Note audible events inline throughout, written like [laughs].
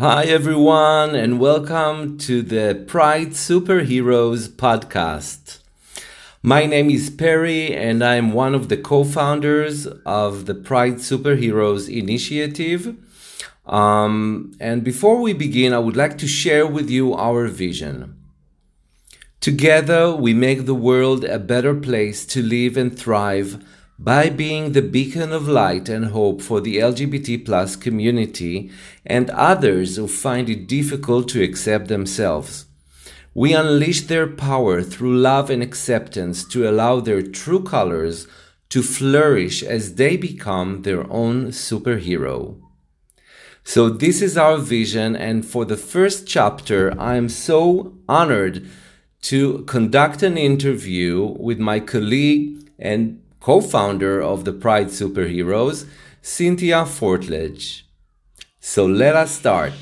Hi, everyone, and welcome to the Pride Superheroes podcast. My name is Perry, and I'm one of the co founders of the Pride Superheroes initiative. Um, and before we begin, I would like to share with you our vision. Together, we make the world a better place to live and thrive by being the beacon of light and hope for the LGBT plus community and others who find it difficult to accept themselves. We unleash their power through love and acceptance to allow their true colors to flourish as they become their own superhero. So, this is our vision, and for the first chapter, I am so honored to conduct an interview with my colleague and co founder of the Pride Superheroes, Cynthia Fortlage. So let us start.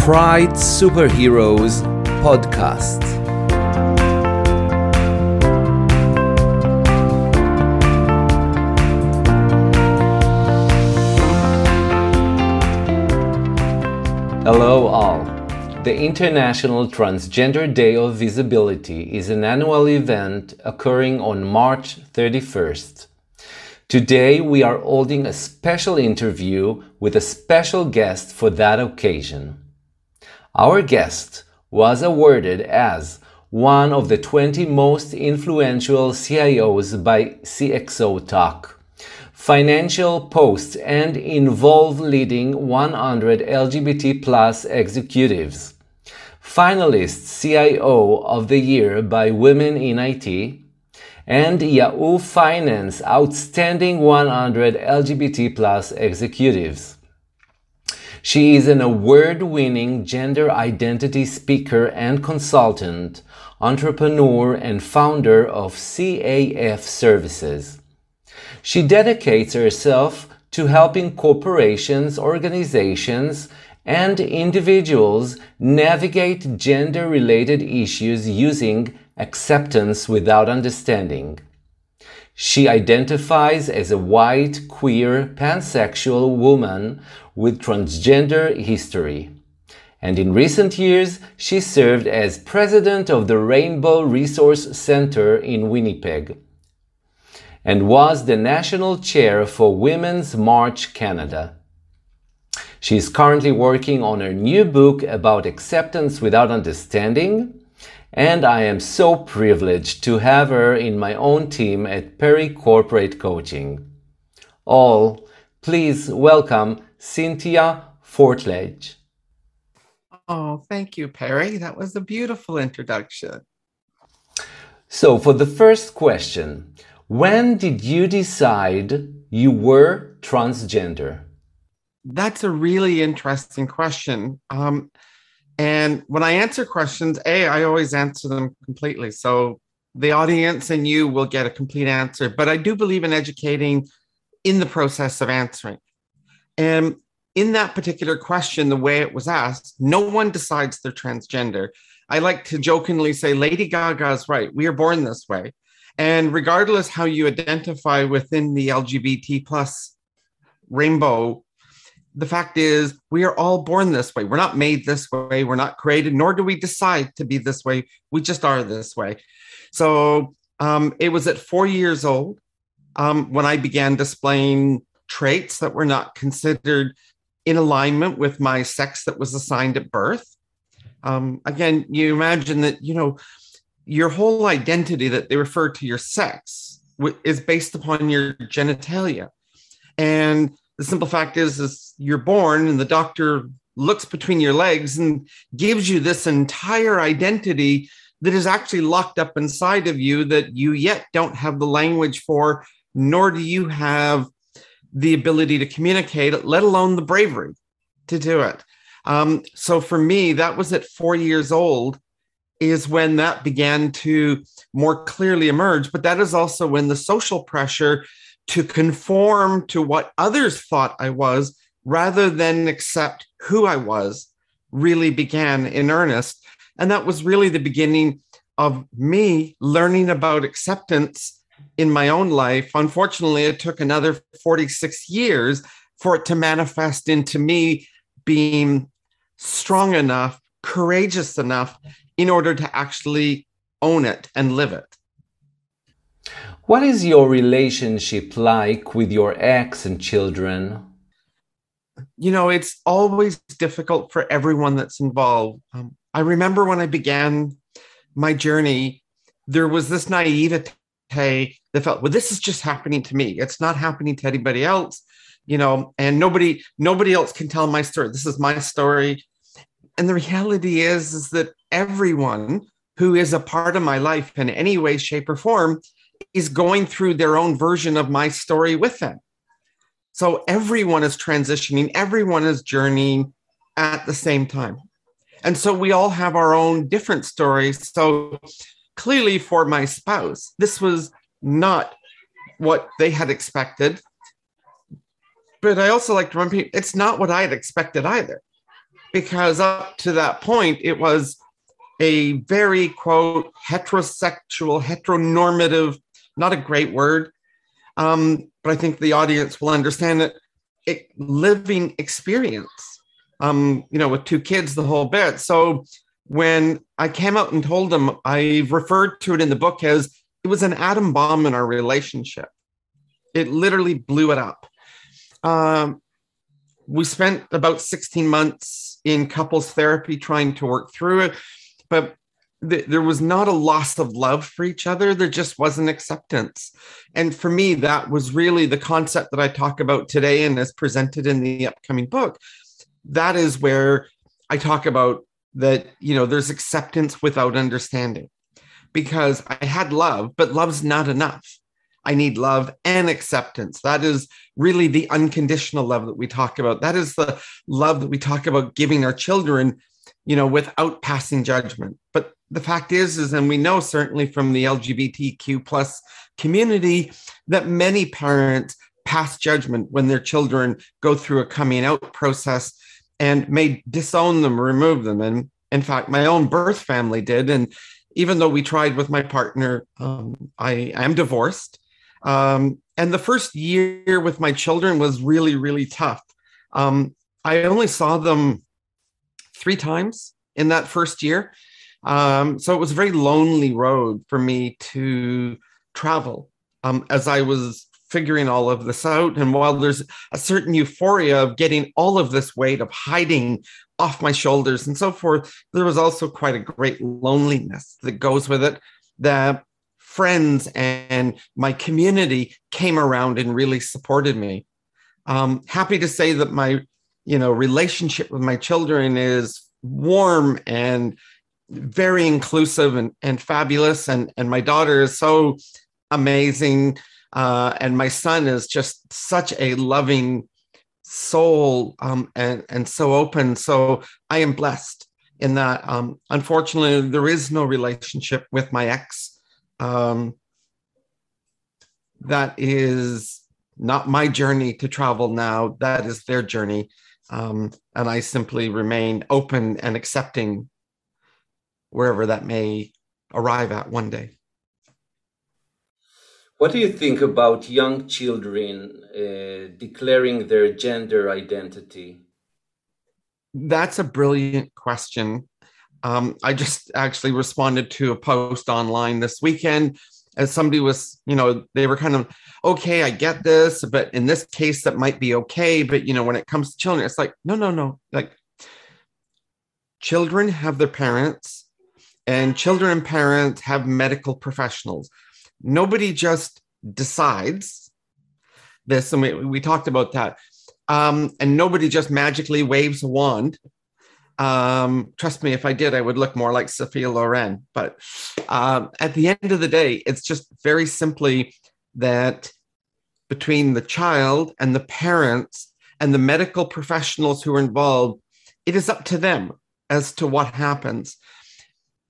Pride Superheroes Podcast. Hello, all. The International Transgender Day of Visibility is an annual event occurring on March 31st. Today, we are holding a special interview with a special guest for that occasion. Our guest was awarded as one of the 20 most influential CIOs by CXO Talk, Financial Post, and involve leading 100 LGBT plus executives. Finalist CIO of the Year by Women in IT, and Yahoo Finance Outstanding 100 LGBT plus executives. She is an award winning gender identity speaker and consultant, entrepreneur, and founder of CAF Services. She dedicates herself to helping corporations, organizations, and individuals navigate gender related issues using acceptance without understanding. She identifies as a white, queer, pansexual woman with transgender history. And in recent years, she served as president of the Rainbow Resource Center in Winnipeg and was the national chair for Women's March Canada. She is currently working on her new book about acceptance without understanding and I am so privileged to have her in my own team at Perry Corporate Coaching. All, please welcome Cynthia Fortlage. Oh, thank you, Perry. That was a beautiful introduction. So, for the first question, when did you decide you were transgender? That's a really interesting question. Um, and when I answer questions, A, I always answer them completely. So the audience and you will get a complete answer. But I do believe in educating in the process of answering. And in that particular question, the way it was asked, no one decides they're transgender. I like to jokingly say, Lady Gaga is right. We are born this way. And regardless how you identify within the LGBT plus rainbow, the fact is, we are all born this way. We're not made this way. We're not created, nor do we decide to be this way. We just are this way. So um, it was at four years old um, when I began displaying traits that were not considered in alignment with my sex that was assigned at birth. Um, again, you imagine that, you know, your whole identity that they refer to your sex is based upon your genitalia. And the simple fact is is you're born and the doctor looks between your legs and gives you this entire identity that is actually locked up inside of you that you yet don't have the language for nor do you have the ability to communicate let alone the bravery to do it um, so for me that was at four years old is when that began to more clearly emerge but that is also when the social pressure to conform to what others thought I was rather than accept who I was really began in earnest. And that was really the beginning of me learning about acceptance in my own life, unfortunately, it took another 46 years for it to manifest into me being strong enough, courageous enough in order to actually own it and live it. What is your relationship like with your ex and children? You know, it's always difficult for everyone that's involved. Um, I remember when I began my journey, there was this naivete that felt, well, this is just happening to me. It's not happening to anybody else, you know, and nobody, nobody else can tell my story. This is my story. And the reality is, is that everyone who is a part of my life in any way, shape, or form is going through their own version of my story with them. So everyone is transitioning, everyone is journeying at the same time. And so we all have our own different stories. So clearly, for my spouse, this was not what they had expected. But I also like to people it's not what I had expected either, because up to that point, it was a very quote heterosexual, heteronormative, not a great word, um, but I think the audience will understand it. it living experience, um, you know, with two kids, the whole bit. So when I came out and told them, I referred to it in the book as it was an atom bomb in our relationship. It literally blew it up. Um, we spent about 16 months in couples therapy trying to work through it, but th- there was not a loss of love for each other. There just wasn't acceptance. And for me, that was really the concept that I talk about today and as presented in the upcoming book. That is where I talk about that, you know, there's acceptance without understanding because I had love, but love's not enough. I need love and acceptance. That is really the unconditional love that we talk about. That is the love that we talk about giving our children, you know, without passing judgment. But the fact is, is, and we know certainly from the LGBTQ plus community that many parents pass judgment when their children go through a coming out process and may disown them, remove them. And in fact, my own birth family did. And even though we tried with my partner, um, I am divorced. Um, and the first year with my children was really, really tough. Um, I only saw them three times in that first year. Um, so it was a very lonely road for me to travel um, as I was figuring all of this out. And while there's a certain euphoria of getting all of this weight of hiding off my shoulders and so forth, there was also quite a great loneliness that goes with it. That friends and my community came around and really supported me. Um, happy to say that my, you know, relationship with my children is warm and very inclusive and, and fabulous. And, and my daughter is so amazing. Uh, and my son is just such a loving soul um, and, and so open. So I am blessed in that. Um, unfortunately, there is no relationship with my ex. Um, that is not my journey to travel now. That is their journey. Um, and I simply remain open and accepting wherever that may arrive at one day. What do you think about young children uh, declaring their gender identity? That's a brilliant question. Um, I just actually responded to a post online this weekend as somebody was, you know, they were kind of, okay, I get this, but in this case, that might be okay. But, you know, when it comes to children, it's like, no, no, no. Like, children have their parents, and children and parents have medical professionals. Nobody just decides this. And we, we talked about that. Um, and nobody just magically waves a wand. Um, trust me, if I did, I would look more like Sophia Loren. But um, at the end of the day, it's just very simply that between the child and the parents and the medical professionals who are involved, it is up to them as to what happens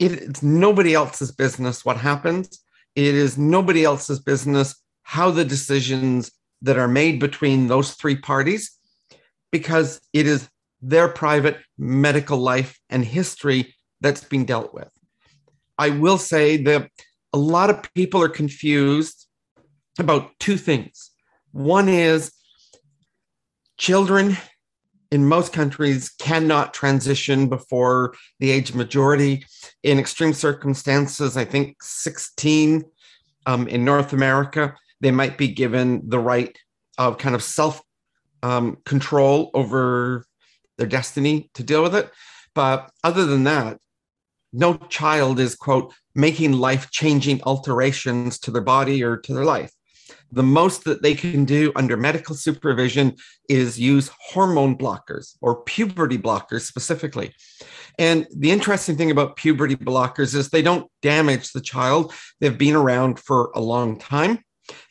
it's nobody else's business what happens. It is nobody else's business how the decisions that are made between those three parties, because it is their private medical life and history that's being dealt with. I will say that a lot of people are confused about two things. One is children in most countries cannot transition before the age of majority. In extreme circumstances, I think 16 um, in North America, they might be given the right of kind of self um, control over their destiny to deal with it. But other than that, no child is, quote, making life changing alterations to their body or to their life the most that they can do under medical supervision is use hormone blockers or puberty blockers specifically. And the interesting thing about puberty blockers is they don't damage the child. They've been around for a long time.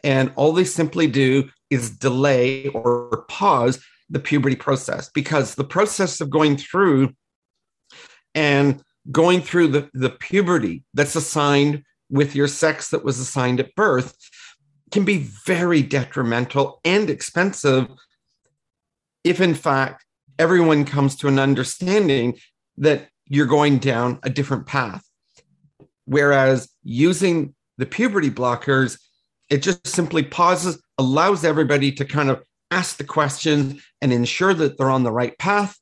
And all they simply do is delay or pause the puberty process because the process of going through and going through the, the puberty that's assigned with your sex that was assigned at birth can be very detrimental and expensive if, in fact, everyone comes to an understanding that you're going down a different path. Whereas using the puberty blockers, it just simply pauses, allows everybody to kind of ask the questions and ensure that they're on the right path,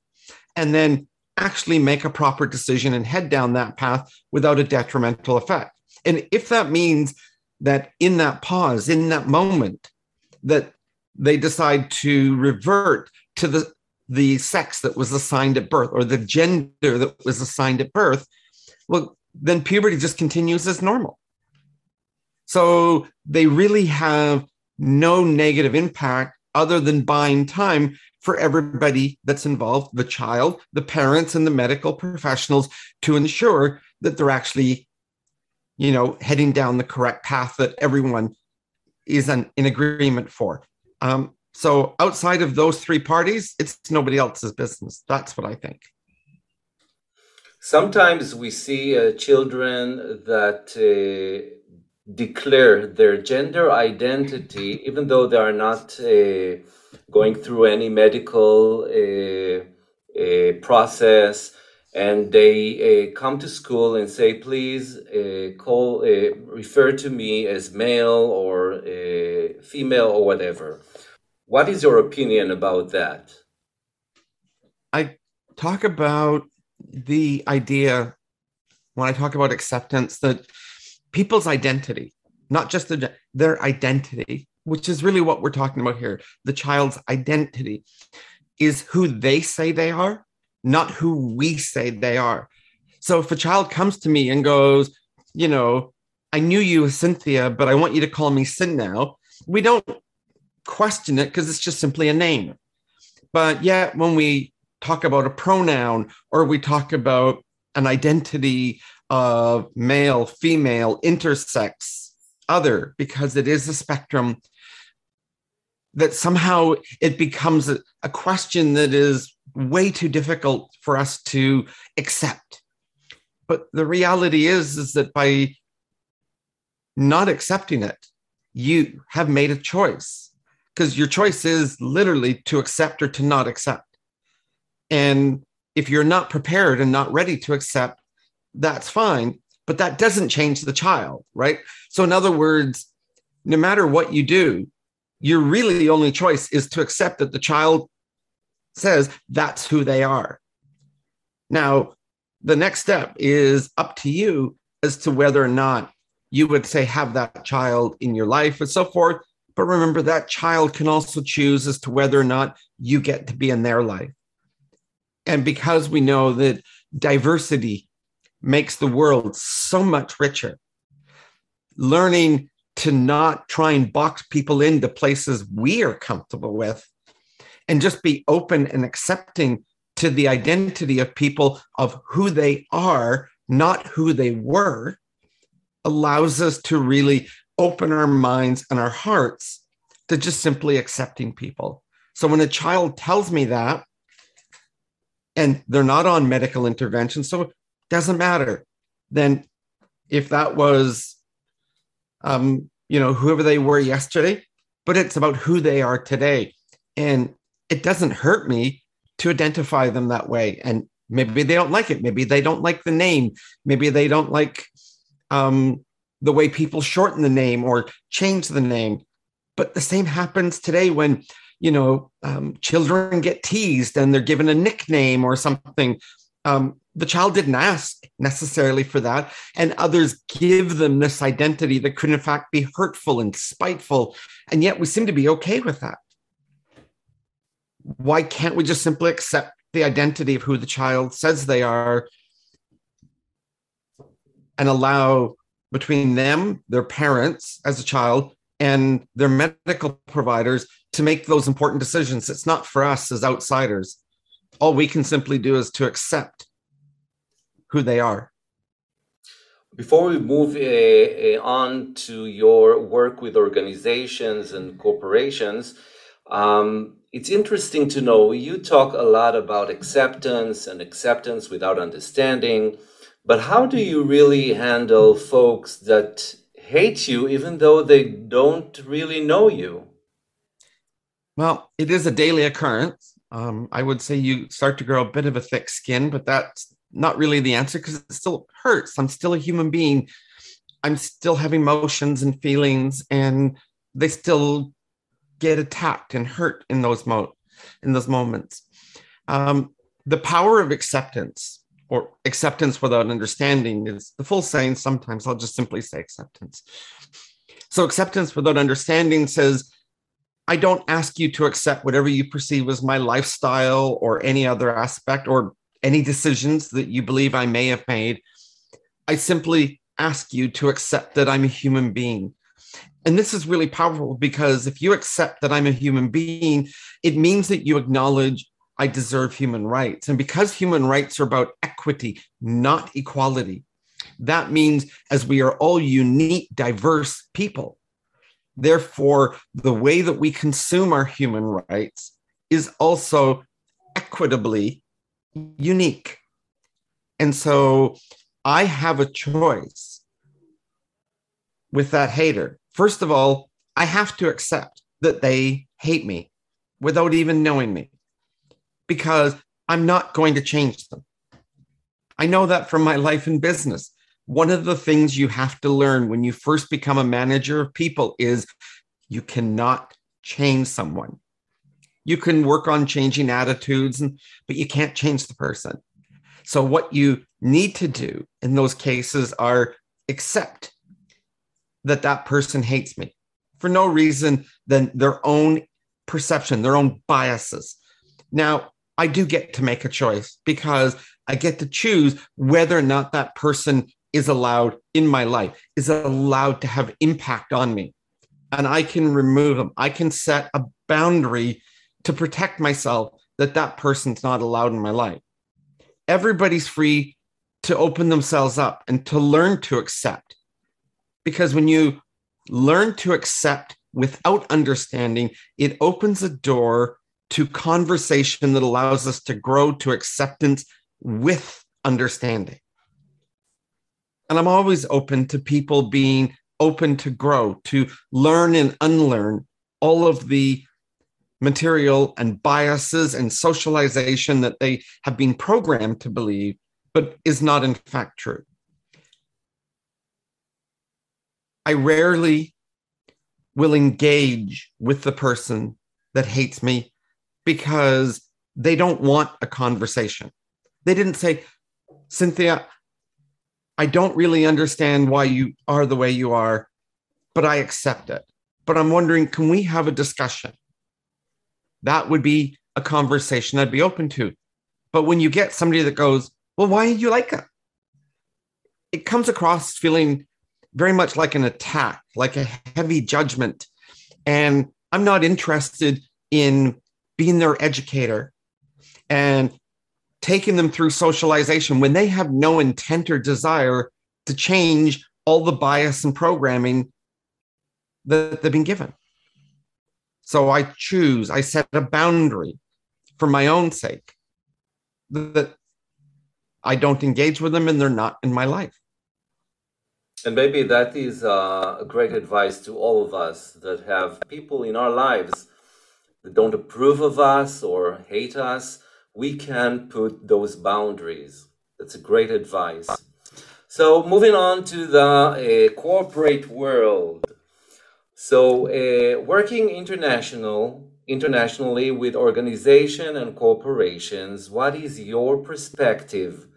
and then actually make a proper decision and head down that path without a detrimental effect. And if that means that in that pause, in that moment, that they decide to revert to the the sex that was assigned at birth or the gender that was assigned at birth, well, then puberty just continues as normal. So they really have no negative impact other than buying time for everybody that's involved the child, the parents, and the medical professionals to ensure that they're actually you know, heading down the correct path that everyone is an, in agreement for. Um, so outside of those three parties, it's nobody else's business. That's what I think. Sometimes we see uh, children that uh, declare their gender identity, even though they are not uh, going through any medical uh, uh, process and they uh, come to school and say, please uh, call, refer to me as male or female or whatever. What is your opinion about that? I talk about the idea when I talk about acceptance that people's identity, not just the, their identity, which is really what we're talking about here, the child's identity is who they say they are not who we say they are. So if a child comes to me and goes, you know, I knew you as Cynthia, but I want you to call me Sin now, we don't question it because it's just simply a name. But yet, when we talk about a pronoun or we talk about an identity of male, female, intersex, other, because it is a spectrum, that somehow it becomes a, a question that is way too difficult for us to accept. But the reality is, is that by not accepting it, you have made a choice because your choice is literally to accept or to not accept. And if you're not prepared and not ready to accept, that's fine. But that doesn't change the child, right? So, in other words, no matter what you do, your really the only choice is to accept that the child says that's who they are. Now, the next step is up to you as to whether or not you would say have that child in your life and so forth. But remember, that child can also choose as to whether or not you get to be in their life. And because we know that diversity makes the world so much richer, learning to not try and box people into places we are comfortable with and just be open and accepting to the identity of people of who they are, not who they were, allows us to really open our minds and our hearts to just simply accepting people. So when a child tells me that, and they're not on medical intervention, so doesn't matter. Then if that was, um, you know, whoever they were yesterday, but it's about who they are today. And it doesn't hurt me to identify them that way. And maybe they don't like it. Maybe they don't like the name. Maybe they don't like um, the way people shorten the name or change the name. But the same happens today when, you know, um, children get teased and they're given a nickname or something. Um, the child didn't ask necessarily for that. And others give them this identity that could, in fact, be hurtful and spiteful. And yet we seem to be okay with that. Why can't we just simply accept the identity of who the child says they are and allow between them, their parents as a child, and their medical providers to make those important decisions. It's not for us as outsiders. All we can simply do is to accept who they are. Before we move uh, uh, on to your work with organizations and corporations, um, it's interesting to know you talk a lot about acceptance and acceptance without understanding, but how do you really handle folks that hate you even though they don't really know you? Well, it is a daily occurrence. Um, I would say you start to grow a bit of a thick skin, but that's not really the answer because it still hurts. I'm still a human being. I'm still having emotions and feelings, and they still get attacked and hurt in those mo- in those moments. Um, the power of acceptance or acceptance without understanding is the full saying. Sometimes I'll just simply say acceptance. So, acceptance without understanding says, I don't ask you to accept whatever you perceive as my lifestyle or any other aspect or any decisions that you believe I may have made. I simply ask you to accept that I'm a human being. And this is really powerful because if you accept that I'm a human being, it means that you acknowledge I deserve human rights. And because human rights are about equity, not equality, that means as we are all unique, diverse people, therefore, the way that we consume our human rights is also equitably unique. And so I have a choice with that hater. First of all, I have to accept that they hate me without even knowing me because I'm not going to change them. I know that from my life in business. One of the things you have to learn when you first become a manager of people is you cannot change someone. You can work on changing attitudes and, but you can't change the person. So what you need to do in those cases are accept that that person hates me for no reason than their own perception their own biases. Now i do get to make a choice because i get to choose whether or not that person is allowed in my life is allowed to have impact on me and i can remove them i can set a boundary to protect myself that that person's not allowed in my life. Everybody's free to open themselves up and to learn to accept. Because when you learn to accept without understanding, it opens a door to conversation that allows us to grow to acceptance with understanding. And I'm always open to people being open to grow, to learn and unlearn all of the material and biases and socialization that they have been programmed to believe, but is not in fact true. I rarely will engage with the person that hates me because they don't want a conversation. They didn't say, Cynthia, I don't really understand why you are the way you are, but I accept it. But I'm wondering, can we have a discussion? that would be a conversation I'd be open to. But when you get somebody that goes, well, why did you like it? It comes across feeling very much like an attack, like a heavy judgment. And I'm not interested in being their educator and taking them through socialization when they have no intent or desire to change all the bias and programming that they've been given. So I choose, I set a boundary for my own sake that I don't engage with them and they're not in my life. And maybe that is uh, a great advice to all of us that have people in our lives that don't approve of us or hate us. We can put those boundaries. That's a great advice. So, moving on to the uh, corporate world. So, uh, working international internationally with organization and corporations, what is your perspective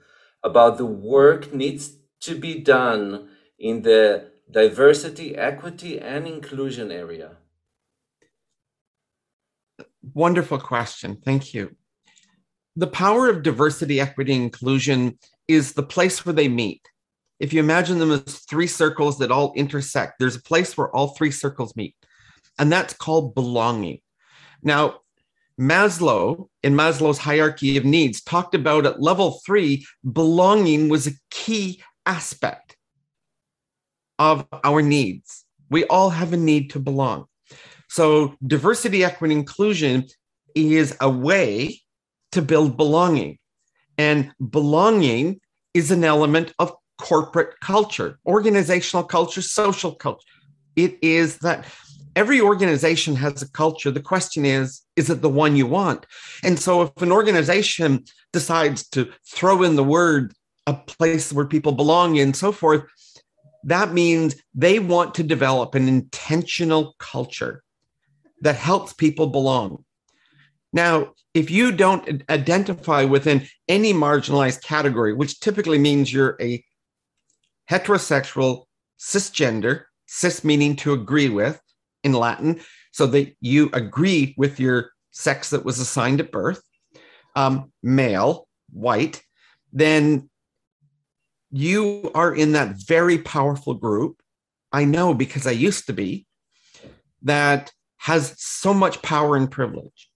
about the work needs to be done in the diversity, equity, and inclusion area? Wonderful question. Thank you. The power of diversity, equity, inclusion is the place where they meet. If you imagine them as three circles that all intersect, there's a place where all three circles meet, and that's called belonging. Now, Maslow, in Maslow's hierarchy of needs, talked about at level three, belonging was a key aspect of our needs. We all have a need to belong. So, diversity, equity, inclusion is a way to build belonging. And belonging is an element of corporate culture, organizational culture, social culture. It is that every organization has a culture. The question is, is it the one you want? And so if an organization decides to throw in the word a place where people belong and so forth, that means they want to develop an intentional culture that helps people belong. Now, if you don't identify within any marginalized category, which typically means you're a heterosexual, cisgender, cis meaning to agree with in Latin, so that you agree with your sex that was assigned at birth, um, male, white, then you are in that very powerful group. I know because I used to be, that has so much power and privilege.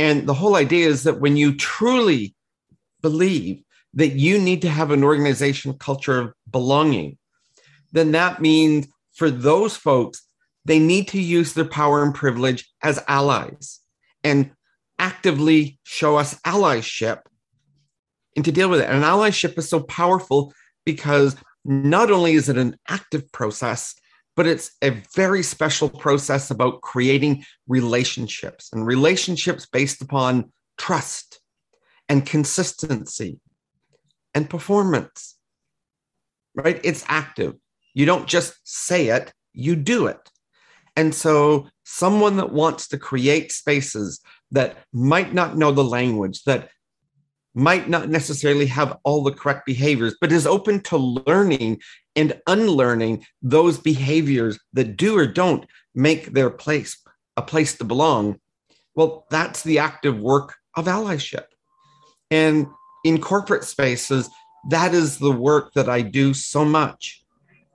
And the whole idea is that when you truly believe that you need to have an organization culture of belonging, then that means for those folks, they need to use their power and privilege as allies and actively show us allyship and to deal with it. And allyship is so powerful because not only is it an active process, but it's a very special process about creating relationships and relationships based upon trust and consistency and performance. Right? It's active. You don't just say it, you do it. And so, someone that wants to create spaces that might not know the language, that might not necessarily have all the correct behaviors, but is open to learning and unlearning those behaviors that do or don't make their place a place to belong. Well, that's the active work of allyship. And in corporate spaces, that is the work that I do so much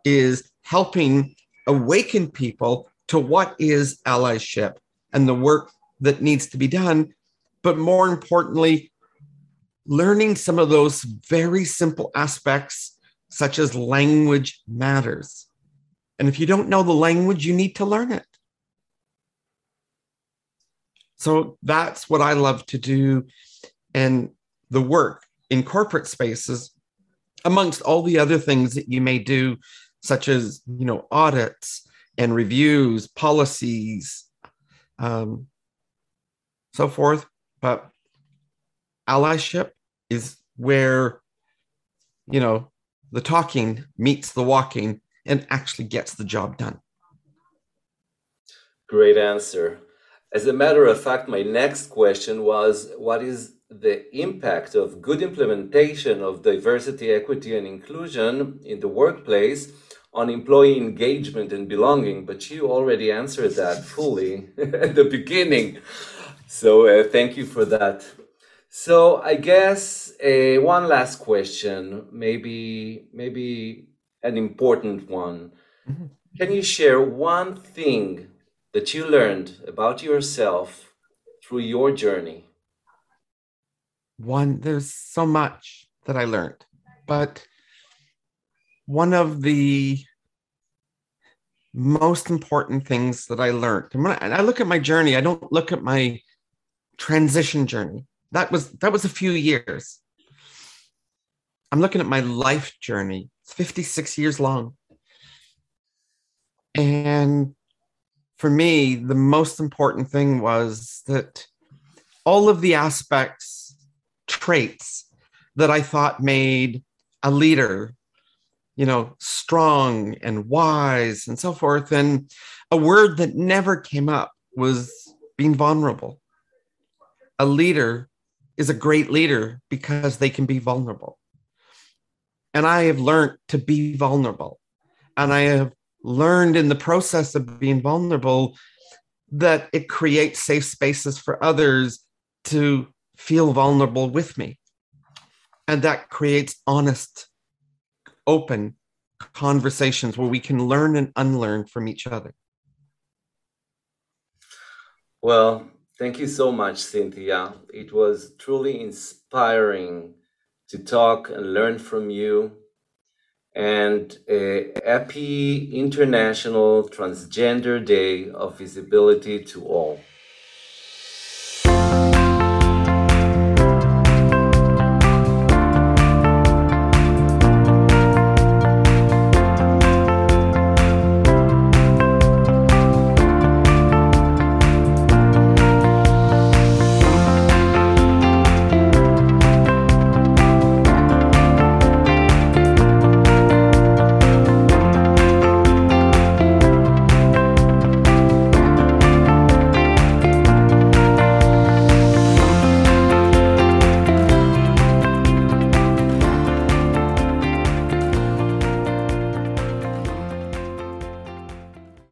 is helping awaken people to what is allyship and the work that needs to be done. But more importantly, learning some of those very simple aspects, such as language matters. And if you don't know the language, you need to learn it. So that's what I love to do. And the work in corporate spaces, amongst all the other things that you may do, such as you know audits and reviews, policies, um, so forth. But allyship is where, you know, the talking meets the walking and actually gets the job done. Great answer. As a matter of fact, my next question was what is the impact of good implementation of diversity, equity, and inclusion in the workplace on employee engagement and belonging? But you already answered that fully [laughs] at the beginning. So uh, thank you for that. So I guess uh, one last question, maybe maybe an important one. Mm-hmm. Can you share one thing that you learned about yourself through your journey? One, there's so much that I learned, but one of the most important things that I learned, and when I, I look at my journey, I don't look at my transition journey that was that was a few years i'm looking at my life journey it's 56 years long and for me the most important thing was that all of the aspects traits that i thought made a leader you know, strong and wise and so forth. And a word that never came up was being vulnerable. A leader is a great leader because they can be vulnerable. And I have learned to be vulnerable. And I have learned in the process of being vulnerable that it creates safe spaces for others to feel vulnerable with me. And that creates honest, open conversations where we can learn and unlearn from each other. Well, thank you so much, Cynthia. It was truly inspiring to talk and learn from you. And a happy International Transgender Day of Visibility to all.